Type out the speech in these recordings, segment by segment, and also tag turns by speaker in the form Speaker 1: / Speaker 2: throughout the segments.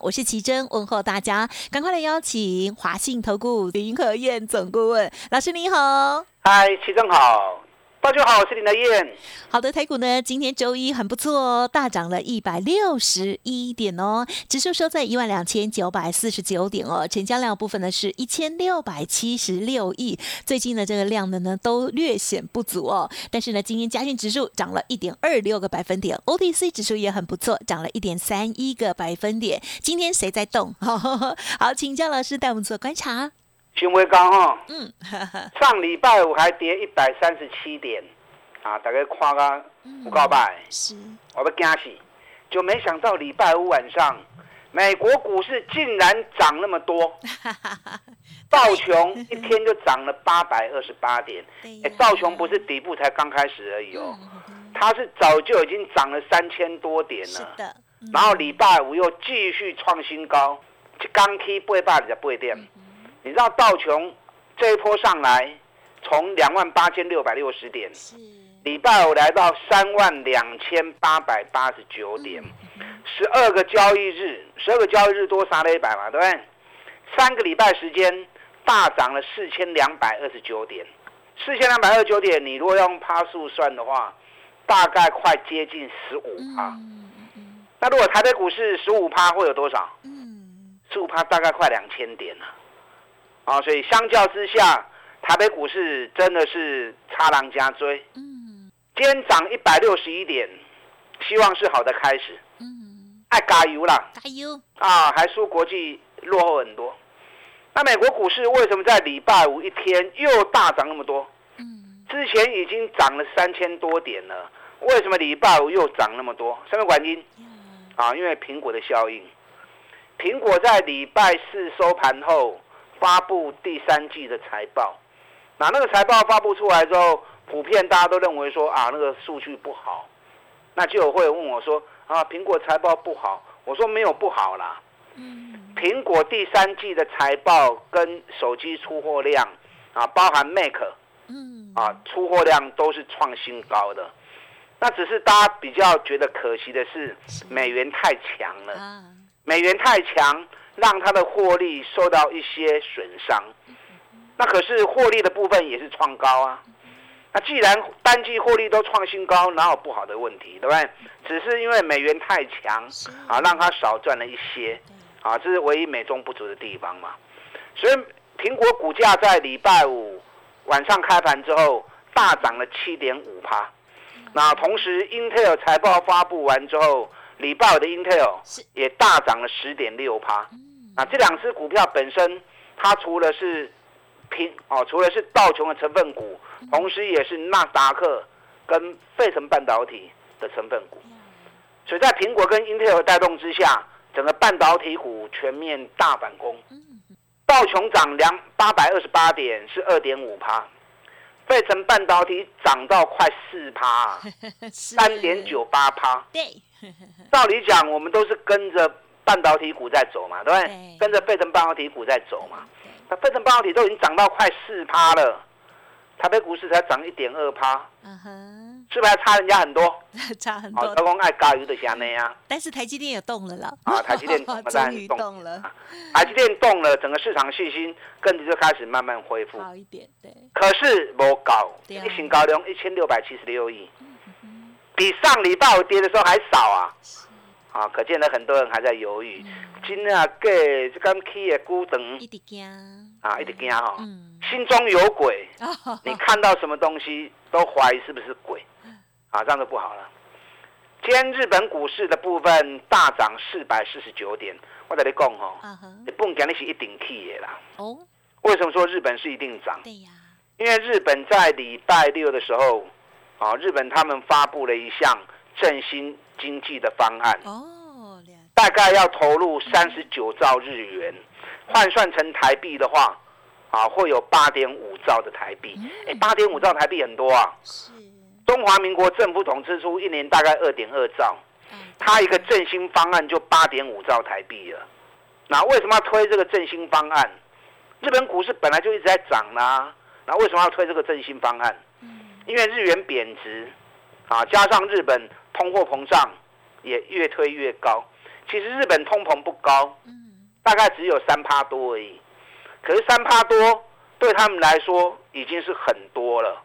Speaker 1: 我是奇珍，问候大家，赶快来邀请华信投顾林和燕总顾问老师，你好。
Speaker 2: 嗨，奇珍好。大家好，我是林德燕。
Speaker 1: 好的，台股呢，今天周一很不错哦，大涨了一百六十一点哦，指数收在一万两千九百四十九点哦，成交量部分呢是一千六百七十六亿。最近的这个量的呢都略显不足哦，但是呢，今天加权指数涨了一点二六个百分点，OTC 指数也很不错，涨了一点三一个百分点。今天谁在动？好，请教老师带我们做观察。
Speaker 2: 新威高哈，嗯，上礼拜五还跌一百三十七点，啊，大概夸个五告拜，是，我被惊死，就没想到礼拜五晚上，美国股市竟然涨那么多，道琼一天就涨了八百二十八点，哎，道琼不是底部才刚开始而已哦，它是早就已经涨了三千多点了，然后礼拜五又继续创新高，刚 K 八百二十八点。你知道道琼这一波上来，从两万八千六百六十点，礼拜五来到三万两千八百八十九点，十二个交易日，十二个交易日多杀了一百嘛，对不对？三个礼拜时间大涨了四千两百二十九点，四千两百二十九点，你如果用趴数算的话，大概快接近十五趴。那如果台北股市十五趴会有多少？十五趴大概快两千点了。啊，所以相较之下，台北股市真的是差狼加追。嗯，今天涨一百六十一点，希望是好的开始。嗯，爱加油啦！
Speaker 1: 加油！
Speaker 2: 啊，还输国际落后很多。那美国股市为什么在礼拜五一天又大涨那么多？嗯，之前已经涨了三千多点了，为什么礼拜五又涨那么多？什么原因？啊，因为苹果的效应。苹果在礼拜四收盘后。发布第三季的财报，那那个财报发布出来之后，普遍大家都认为说啊，那个数据不好，那就有会问我说啊，苹果财报不好，我说没有不好啦，嗯，苹果第三季的财报跟手机出货量啊，包含 Mac，嗯，啊，出货量都是创新高的，那只是大家比较觉得可惜的是美元太强了，美元太强。让它的获利受到一些损伤，那可是获利的部分也是创高啊。那既然单季获利都创新高，哪有不好的问题，对不对？只是因为美元太强啊，让它少赚了一些啊，这是唯一美中不足的地方嘛。所以苹果股价在礼拜五晚上开盘之后大涨了七点五趴，那同时 Intel 财报发布完之后，礼拜五的 Intel 也大涨了十点六趴。那这两只股票本身，它除了是平哦，除了是道琼的成分股，同时也是纳斯达克跟费城半导体的成分股。所以在苹果跟英特尔带动之下，整个半导体股全面大反攻。道琼涨两八百二十八点，是二点五趴；费城半导体涨到快四趴，三点九八趴。对，道理讲，我们都是跟着。半导体股在走嘛，对不对？跟着费城半导体股在走嘛。那费城半导体都已经涨到快四趴了，台北股市才涨一点二趴，嗯哼，是不是还差人家很多？
Speaker 1: 差很多。
Speaker 2: 老公爱加油的虾内啊。
Speaker 1: 但是台积电也动了啦。
Speaker 2: 啊，台积电
Speaker 1: 终于动了。
Speaker 2: 台积电动了，整个市场信心跟着就开始慢慢恢复。
Speaker 1: 好一点，对。
Speaker 2: 可是不高，一新高量一千六百七十六亿，比上礼拜五跌的时候还少啊。啊，可见呢，很多人还在犹豫。今啊，给这刚起的股等，
Speaker 1: 一直惊
Speaker 2: 啊，一直惊哈，心中有鬼。你看到什么东西都怀疑是不是鬼，啊，这样就不好了。今天日本股市的部分大涨四百四十九点，我跟你讲哈，你不能讲你是一定起的啦。哦，为什么说日本是一定涨？
Speaker 1: 对呀，
Speaker 2: 因为日本在礼拜六的时候，啊，日本他们发布了一项振兴。经济的方案哦，大概要投入三十九兆日元，换算成台币的话，啊，会有八点五兆的台币。哎，八点五兆台币很多啊。是。中华民国政府总支出一年大概二点二兆，它一个振兴方案就八点五兆台币了。那为什么要推这个振兴方案？日本股市本来就一直在涨啦，那为什么要推这个振兴方案？因为日元贬值，啊，加上日本。通货膨胀也越推越高，其实日本通膨不高，大概只有三趴多而已。可是三趴多对他们来说已经是很多了，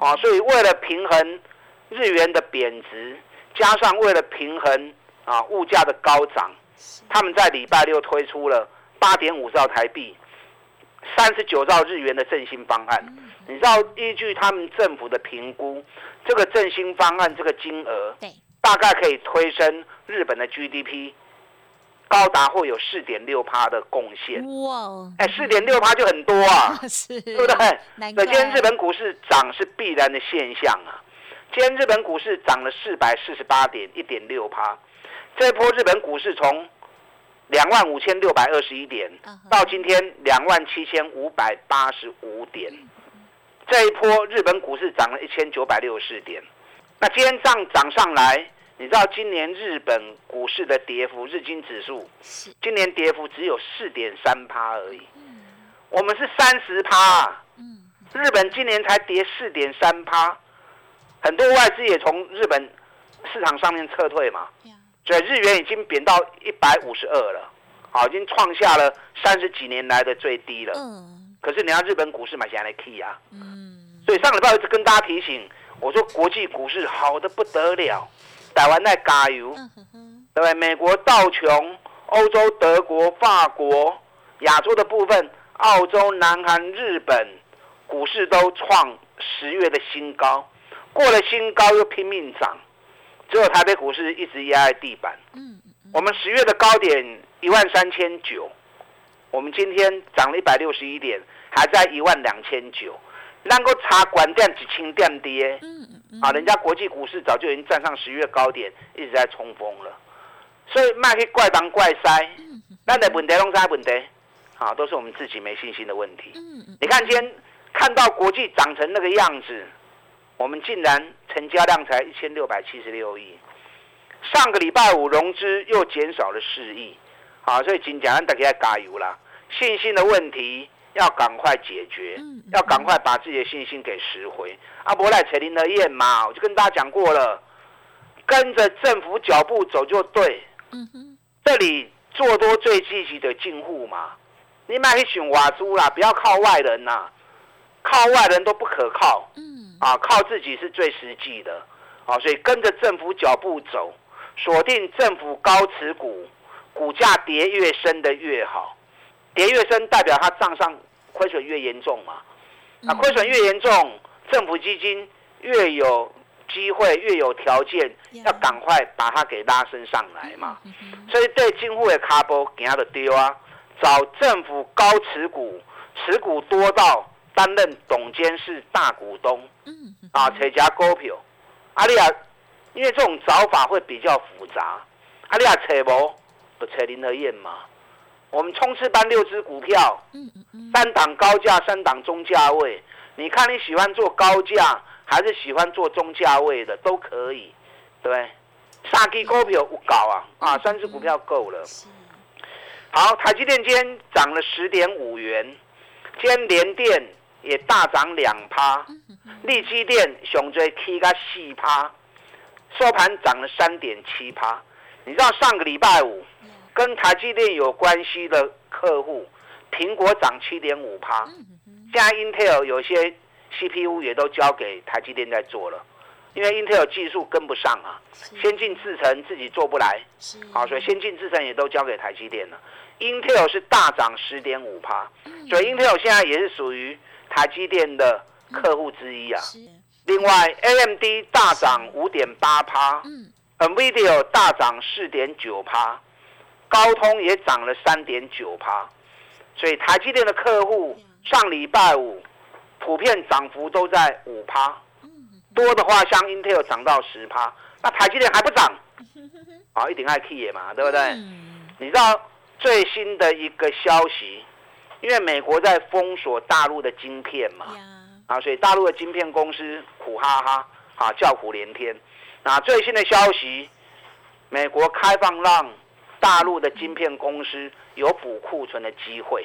Speaker 2: 啊，所以为了平衡日元的贬值，加上为了平衡啊物价的高涨，他们在礼拜六推出了八点五兆台币、三十九兆日元的振兴方案。你知道，依据他们政府的评估，这个振兴方案这个金额，大概可以推升日本的 GDP，高达会有四点六趴的贡献。哇！哎，四点六趴就很多啊，对不对？那今天日本股市涨是必然的现象啊。今天日本股市涨了四百四十八点，一点六趴。这一波日本股市从两万五千六百二十一点，到今天两万七千五百八十五点。这一波日本股市涨了一千九百六十四点，那今天涨涨上来，你知道今年日本股市的跌幅，日经指数今年跌幅只有四点三趴而已，我们是三十趴，日本今年才跌四点三趴，很多外资也从日本市场上面撤退嘛，所以日元已经贬到一百五十二了，好，已经创下了三十几年来的最低了。可是你要日本股市买下来 key 啊，所以上礼拜一直跟大家提醒，我说国际股市好的不得了，台湾在加油，对不对？美国道琼、欧洲德国、法国、亚洲的部分，澳洲、南韩、日本股市都创十月的新高，过了新高又拼命涨，只有台北股市一直压在地板。嗯我们十月的高点一万三千九，我们今天涨了一百六十一点。还在一万两千九，能够查管电几千点跌，啊，人家国际股市早就已经站上十月高点，一直在冲锋了，所以卖去怪当怪塞，那的问题弄啥问题？啊，都是我们自己没信心的问题。你看今天看到国际涨成那个样子，我们竟然成交量才一千六百七十六亿，上个礼拜五融资又减少了四亿，好，所以今天大家加油啦，信心的问题。要赶快解决，要赶快把自己的信心给拾回。阿伯赖扯林的燕嘛，我就跟大家讲过了，跟着政府脚步走就对。嗯哼，这里做多最积极的进户嘛，你买去选瓦猪啦，不要靠外人呐，靠外人都不可靠。嗯，啊，靠自己是最实际的。啊，所以跟着政府脚步走，锁定政府高持股，股价跌越深的越好。跌越深，代表它账上亏损越严重嘛？啊，亏损越严重，政府基金越有机会，越有条件要赶快把它给拉升上来嘛。所以对金户的卡波给他的丢啊，找政府高持股，持股多到担任董监事大股东，啊，扯加股票。阿丽亚，因为这种找法会比较复杂，阿丽亚扯无，就扯林和燕嘛。我们冲刺班六只股票，三档高价，三档中价位。你看你喜欢做高价，还是喜欢做中价位的，都可以，对三支股票不搞啊，啊，三只股票够了。好，台积电今天涨了十点五元，今天联电也大涨两趴，力基电熊追 K 个四趴，收盘涨了三点七趴。你知道上个礼拜五？跟台积电有关系的客户，苹果涨七点五趴，现在 Intel 有些 CPU 也都交给台积电在做了，因为 Intel 技术跟不上啊，先进制程自己做不来，好，所以先进制程也都交给台积电了。Intel 是大涨十点五趴，所以 Intel 现在也是属于台积电的客户之一啊。另外，AMD 大涨五点八趴，NVIDIA 大涨四点九趴。高通也涨了三点九趴，所以台积电的客户上礼拜五普遍涨幅都在五趴，多的话像 Intel 涨到十趴，那台积电还不涨，啊，一定爱 key 嘛，对不对？你知道最新的一个消息，因为美国在封锁大陆的晶片嘛，啊，所以大陆的晶片公司苦哈哈，啊，叫苦连天。那最新的消息，美国开放让。大陆的晶片公司有补库存的机会，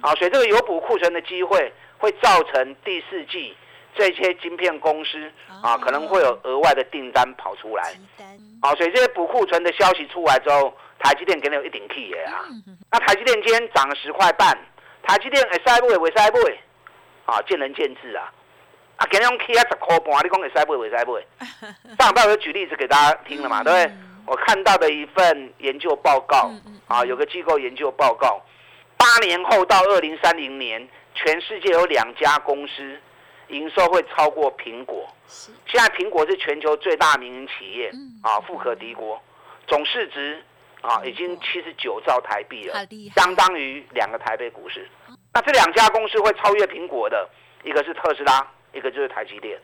Speaker 2: 啊，所以这个有补库存的机会会造成第四季这些晶片公司啊，可能会有额外的订单跑出来。啊，所以这些补库存的消息出来之后，台积电肯定有一顶 key 的啊。那台积电今天涨了十块半，台积电会塞不会？会塞不会？啊，见仁见智啊。啊，今天用 key 啊十块半，你讲会塞不会？会塞不会？上半我举例子给大家听了嘛，对不对？我看到的一份研究报告啊，有个机构研究报告，八年后到二零三零年，全世界有两家公司营收会超过苹果。现在苹果是全球最大民营企业啊，富可敌国，总市值啊已经七十九兆台币了，相当于两个台北股市。那这两家公司会超越苹果的，一个是特斯拉，一个就是台积电。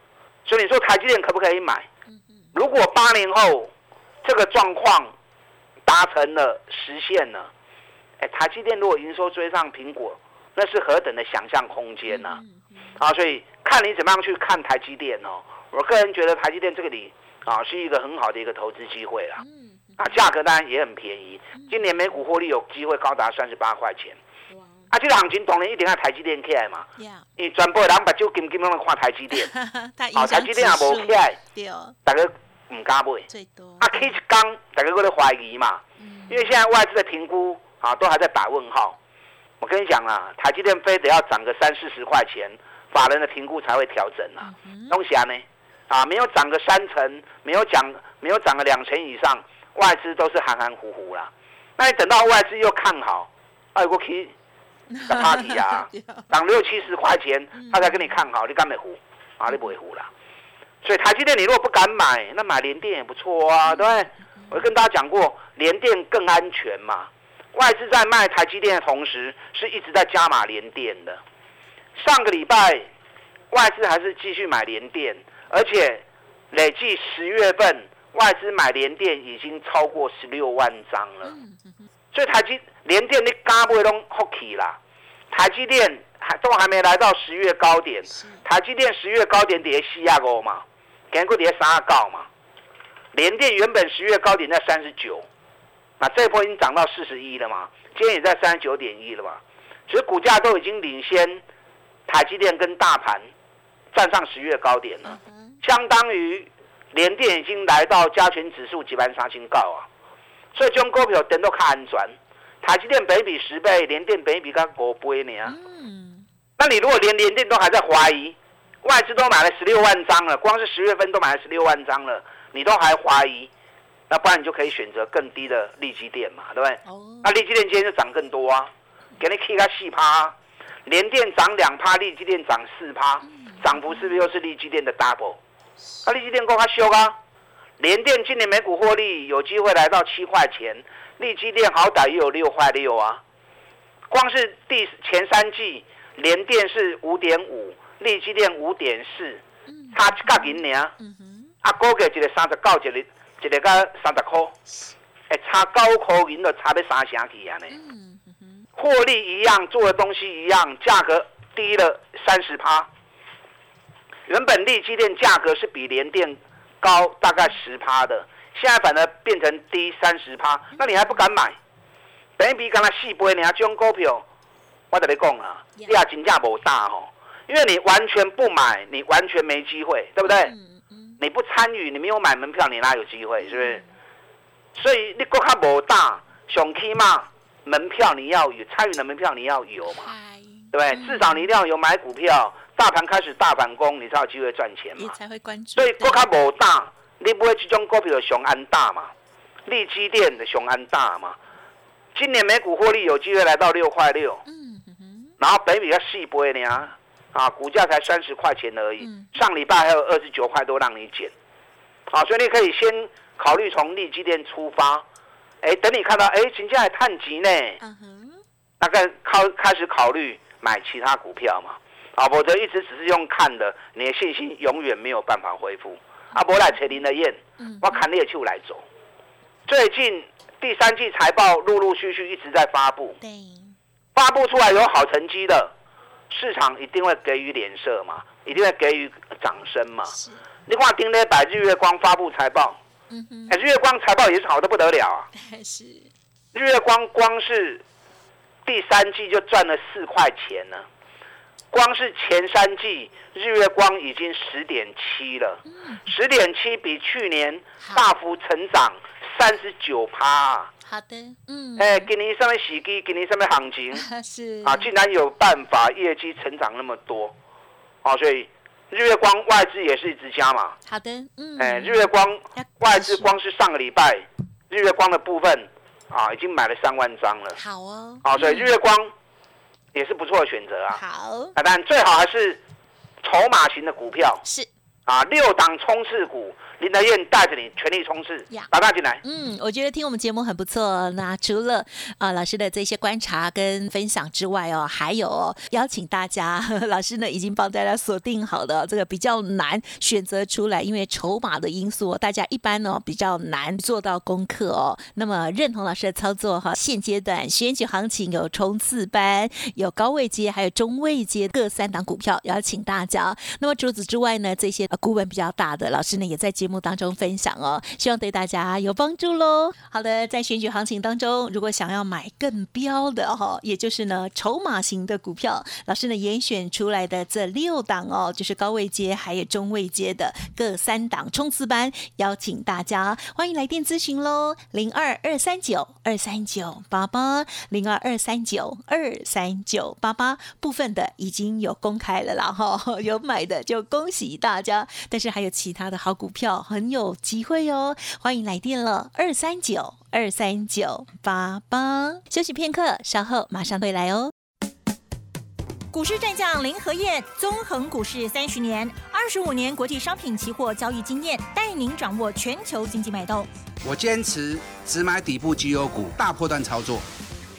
Speaker 2: 所以你说台积电可不可以买？如果八年后，这个状况达成了实现了，哎，台积电如果营收追上苹果，那是何等的想象空间呢？啊，所以看你怎么样去看台积电哦。我个人觉得台积电这个里啊是一个很好的一个投资机会啦。啊，价格当然也很便宜，今年每股获利有机会高达三十八块钱。啊，这个行情当然一定要台积电起来嘛。因为全部人把就紧紧那看台积电，
Speaker 1: 啊，
Speaker 2: 台积电也无起来，大家。唔敢买，啊，K 一刚大家都在怀疑嘛，因为现在外资的评估啊都还在打问号。我跟你讲啊，台积电非得要涨个三四十块钱，法人的评估才会调整啊。东西啊呢，啊没有涨个三成，没有涨没有涨个两成以上，外资都是含含糊糊啦。那你等到外资又看好，哎，我 K 的 party 啊，涨六七十块钱，他才跟你看好，你敢没糊？啊，你不会糊啦。所以台积电你如果不敢买，那买联电也不错啊，对不对？我跟大家讲过，联电更安全嘛。外资在卖台积电的同时，是一直在加码联电的。上个礼拜，外资还是继续买联电，而且累计十月份外资买联电已经超过十六万张了。所以台积联电你加不会拢福气啦。台积电还都还没来到十月高点，台积电十月高点跌西亚五嘛。今过跌三高嘛，联电原本十月高点在三十九，那这波已经涨到四十一了嘛，今天也在三十九点一了嘛，所以股价都已经领先台积电跟大盘站上十月高点了，相当于联电已经来到加权指数几万三千高啊，所以将股票等到看安全，台积电北比十倍，联电北比刚五倍呢，嗯那你如果连联电都还在怀疑？外资都买了十六万张了，光是十月份都买了十六万张了，你都还怀疑？那不然你就可以选择更低的利基电嘛，对不对？哦。那利基电今天就涨更多啊，给你 K 个四趴，连电涨两趴，利基电涨四趴，涨幅是不是又是利基电的 double？那利基电够它修啊？连电今年每股获利有机会来到七块钱，利基电好歹也有六块六啊。光是第前三季连电是五点五。利基电五点四，差一角银呢。啊，估计一个三十九，一个一个个三十块，哎，差九块银就差要三成去啊呢。获利一样，做的东西一样，价格低了三十趴。原本利基电价格是比联电高大概十趴的，现在反而变成低三十趴，那你还不敢买？等于比刚才四倍，你还这种股票，我跟你讲啊，你也真正无大吼。因为你完全不买，你完全没机会，对不对？你不参与，你没有买门票，你哪有机会？是不是？所以你国卡无大，上起码门票你要有，参与的门票你要有嘛，对不对？至少你一定要有买股票，大盘开始大反攻，你才有机会赚钱嘛。
Speaker 1: 你才会关注。
Speaker 2: 所以国卡无大，你不会这种股票的雄安大嘛？利基电的雄安大嘛？今年每股获利有机会来到六块六，嗯然后北比较细波呢。啊，股价才三十块钱而已，上礼拜还有二十九块多让你减，啊，所以你可以先考虑从利基店出发，哎，等你看到哎，金价还探级呢，大概开开始考虑买其他股票嘛，啊，否则一直只是用看的，你的信心永远没有办法恢复。阿伯来扯林的宴，我砍猎秋来走，最近第三季财报陆陆续续一直在发布，发布出来有好成绩的。市场一定会给予脸色嘛，一定会给予掌声嘛。你看丁磊百日月光发布财报，日月光财报也是好的不得了啊。是，日月光光是第三季就赚了四块钱呢。光是前三季日月光已经十点七了，十点七比去年大幅成长三十九趴。
Speaker 1: 好的，嗯，
Speaker 2: 哎，给你上面洗机，给你上面行情？
Speaker 1: 是。
Speaker 2: 啊，竟然有办法业绩成长那么多，啊，所以日月光外资也是一直加嘛。
Speaker 1: 好的，嗯，
Speaker 2: 哎，日月光外资光是上个礼拜日月光的部分啊，已经买了三万张了。
Speaker 1: 好哦，
Speaker 2: 啊，所以日月光也是不错的选择啊。
Speaker 1: 好，
Speaker 2: 啊，但最好还是筹码型的股票。
Speaker 1: 是
Speaker 2: 啊，六档冲刺股。林德燕带着你全力冲刺，打大进来。
Speaker 1: 嗯，我觉得听我们节目很不错。那除了啊老师的这些观察跟分享之外哦，还有邀请大家，老师呢已经帮大家锁定好的这个比较难选择出来，因为筹码的因素，大家一般呢比较难做到功课哦。那么认同老师的操作哈，现阶段选举行情有冲刺班，有高位阶，还有中位阶各三档股票，邀请大家。那么除此之外呢，这些股本比较大的老师呢也在节。目当中分享哦，希望对大家有帮助喽。好的，在选举行情当中，如果想要买更标的哈，也就是呢筹码型的股票，老师呢严选出来的这六档哦，就是高位阶还有中位阶的各三档冲刺班，邀请大家欢迎来电咨询喽，零二二三九二三九八八零二二三九二三九八八部分的已经有公开了啦哈，有买的就恭喜大家，但是还有其他的好股票。很有机会哦，欢迎来电了，二三九二三九八八。休息片刻，稍后马上回来哦。
Speaker 3: 股市战将林和燕，纵横股市三十年，二十五年国际商品期货交易经验，带您掌握全球经济脉动。
Speaker 4: 我坚持只买底部绩优股，大波段操作。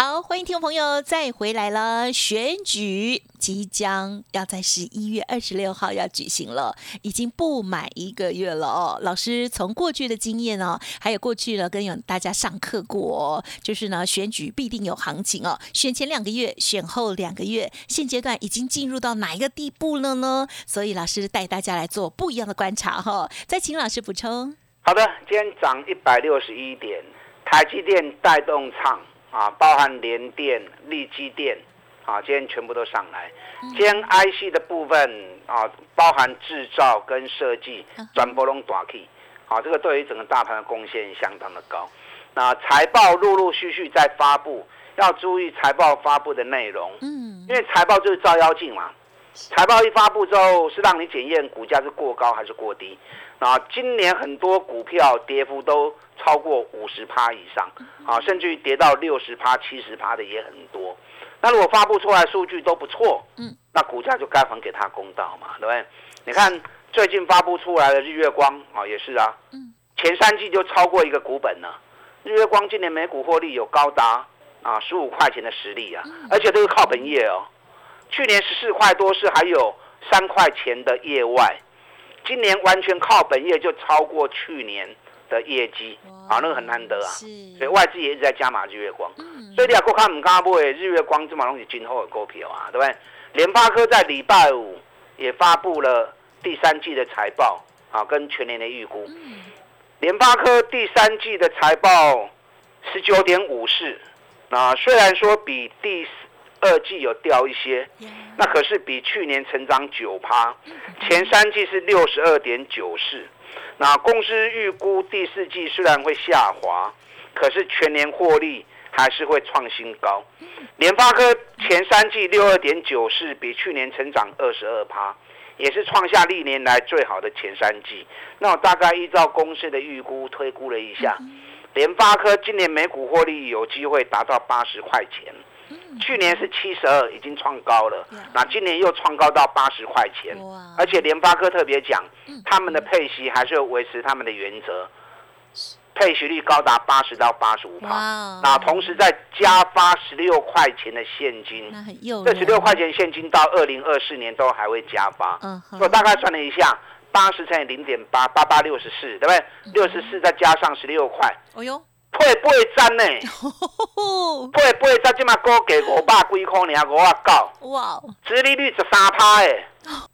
Speaker 1: 好，欢迎听众朋友再回来了。选举即将要在十一月二十六号要举行了，已经不满一个月了哦。老师从过去的经验哦，还有过去呢跟有大家上课过，就是呢选举必定有行情哦。选前两个月，选后两个月，现阶段已经进入到哪一个地步了呢？所以老师带大家来做不一样的观察哈。再请老师补充。
Speaker 2: 好的，今天涨一百六十一点，台积电带动唱。啊，包含联电、力基电，啊，今天全部都上来。今天 IC 的部分啊，包含制造跟设计，转波龙短 K，啊，这个对于整个大盘的贡献相当的高。那财报陆陆续续在发布，要注意财报发布的内容。嗯，因为财报就是照妖镜嘛。财报一发布之后，是让你检验股价是过高还是过低。啊，今年很多股票跌幅都。超过五十趴以上，啊，甚至于跌到六十趴、七十趴的也很多。那如果发布出来数据都不错，嗯，那股价就该还给他公道嘛，对不对？你看最近发布出来的日月光啊，也是啊，嗯，前三季就超过一个股本了。日月光今年每股获利有高达啊十五块钱的实力啊，而且都是靠本业哦。去年十四块多是还有三块钱的业外，今年完全靠本业就超过去年。的业绩啊，那个很难得啊，所以外资也一直在加码日月光，所以你要看我们刚刚日月光这么东西今后的股票啊，对不对？联发科在礼拜五也发布了第三季的财报啊，跟全年的预估。联发科第三季的财报十九点五四，啊，虽然说比第二季有掉一些，那可是比去年成长九趴，前三季是六十二点九四。那公司预估第四季虽然会下滑，可是全年获利还是会创新高。联发科前三季六二点九四，比去年成长二十二趴，也是创下历年来最好的前三季。那我大概依照公司的预估推估了一下，联发科今年每股获利有机会达到八十块钱。去年是七十二，已经创高了。那今年又创高到八十块钱，而且联发科特别讲，他们的配息还是要维持他们的原则，配息率高达八十到八十五帕。那同时再加发十六块钱的现金，这十六块钱现金到二零二四年都还会加发。我大概算了一下，八十乘以零点八，八八六十四，对不对？六十四再加上十六块，哦哟。配八十呢，配 八十即嘛股价五百几块尔，五啊九，
Speaker 1: 哇，
Speaker 2: 殖利率十三趴诶，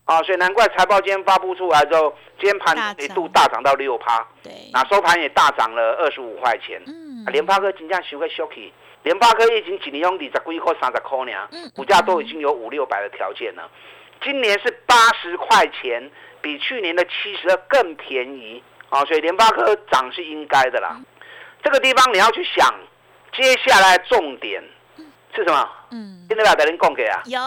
Speaker 2: 啊，所以难怪财报今天发布出来之后，今天盘一度大涨到六趴，
Speaker 1: 对，
Speaker 2: 那收盘也大涨了二十五块钱。
Speaker 1: 嗯。
Speaker 2: 啊，联发科真正收个 shocky，联发科已经几年用二十几块、三十块呢
Speaker 1: 嗯，
Speaker 2: 股价都已经有五六百的条件了。今年是八十块钱，比去年的七十二更便宜。啊，所以联发科涨是应该的啦。这个地方你要去想，接下来重点是什么？
Speaker 1: 嗯，
Speaker 2: 听得了的人供给啊？
Speaker 1: 有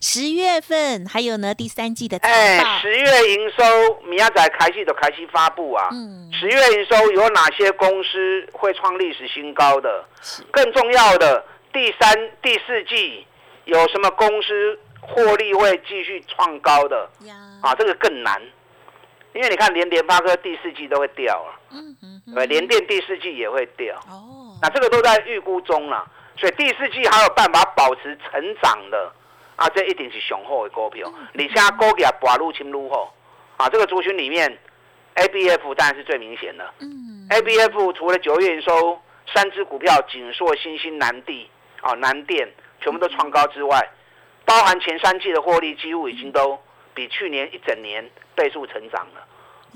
Speaker 1: 十月份，还有呢第三季的财
Speaker 2: 哎，十月营收，米亚仔开戏都开始发布啊。
Speaker 1: 嗯，
Speaker 2: 十月营收有哪些公司会创历史新高的？更重要的，第三、第四季有什么公司获利会继续创高的？
Speaker 1: 呀，
Speaker 2: 啊，这个更难，因为你看，连联发科第四季都会掉啊，
Speaker 1: 嗯嗯
Speaker 2: 对，联电第四季也会掉，
Speaker 1: 哦，
Speaker 2: 那这个都在预估中了，所以第四季还有办法保持成长的，啊，这一定是雄厚的股票，你现在股价拔入侵入后，啊，这个族群里面，A B F 当然是最明显的。
Speaker 1: 嗯
Speaker 2: ，A B F 除了九月营收三只股票锦硕、新兴、南地啊、南电全部都创高之外，包含前三季的获利几乎已经都比去年一整年倍数成长了。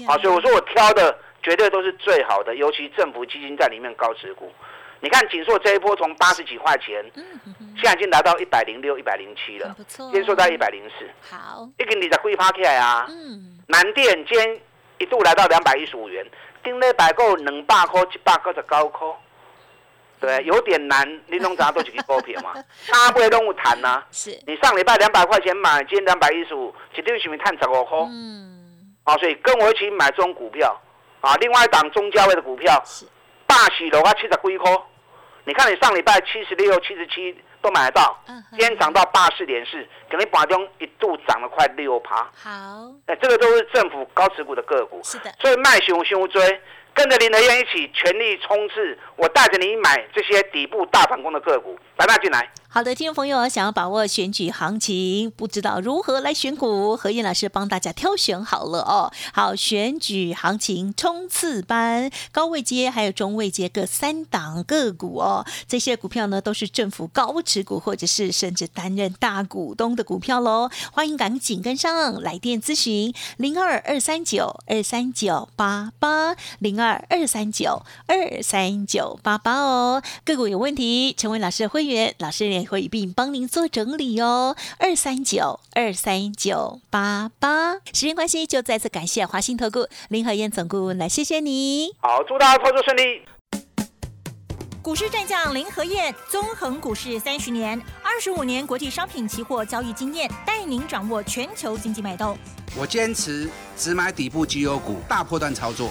Speaker 2: 啊，所以我说我挑的绝对都是最好的，尤其政府基金在里面高持股。你看锦硕这一波从八十几块钱，
Speaker 1: 嗯
Speaker 2: 现在已经来到一百零六、一百零七了，
Speaker 1: 很不错，
Speaker 2: 今天收在一百零四，
Speaker 1: 好，
Speaker 2: 一根你在贵趴起来啊。
Speaker 1: 嗯，
Speaker 2: 南电今天一度来到两百一十五元，顶礼拜够两百块、一百九十九块，对，有点难。你拢知道都是个股票嘛，差不会拢有谈呐。
Speaker 1: 是，
Speaker 2: 你上礼拜两百块钱买，今天两百一十五，一定是不是赚十五块？
Speaker 1: 嗯，
Speaker 2: 啊，所以跟我一起买这种股票啊，另外一档中价位的股票
Speaker 1: 是，
Speaker 2: 大喜楼啊七十几块，你看你上礼拜七十六、七十七都买得到，
Speaker 1: 嗯
Speaker 2: 今天涨到八四点四，可能盘中一度涨了快六趴。
Speaker 1: 好，
Speaker 2: 哎，这个都是政府高持股的个股，
Speaker 1: 是的，
Speaker 2: 所以卖熊熊追，跟着林德燕一起全力冲刺，我带着你买这些底部大反攻的个股，来那进来。
Speaker 1: 好的，听众朋友想要把握选举行情，不知道如何来选股，何燕老师帮大家挑选好了哦。好，选举行情冲刺班，高位阶还有中位阶各三档个股哦，这些股票呢都是政府高持股或者是甚至担任大股东的股票喽。欢迎赶紧跟上，来电咨询零二二三九二三九八八零二二三九二三九八八哦。个股有问题，成为老师的会员，老师也会一并帮您做整理哦。二三九二三九八八，时间关系，就再次感谢华信投顾林和燕总顾问来，谢谢你。
Speaker 2: 好，祝大家操作顺利。
Speaker 3: 股市战将林和燕，纵横股市三十年，二十五年国际商品期货交易经验，带您掌握全球经济脉动。
Speaker 4: 我坚持只买底部绩优股，大波段操作。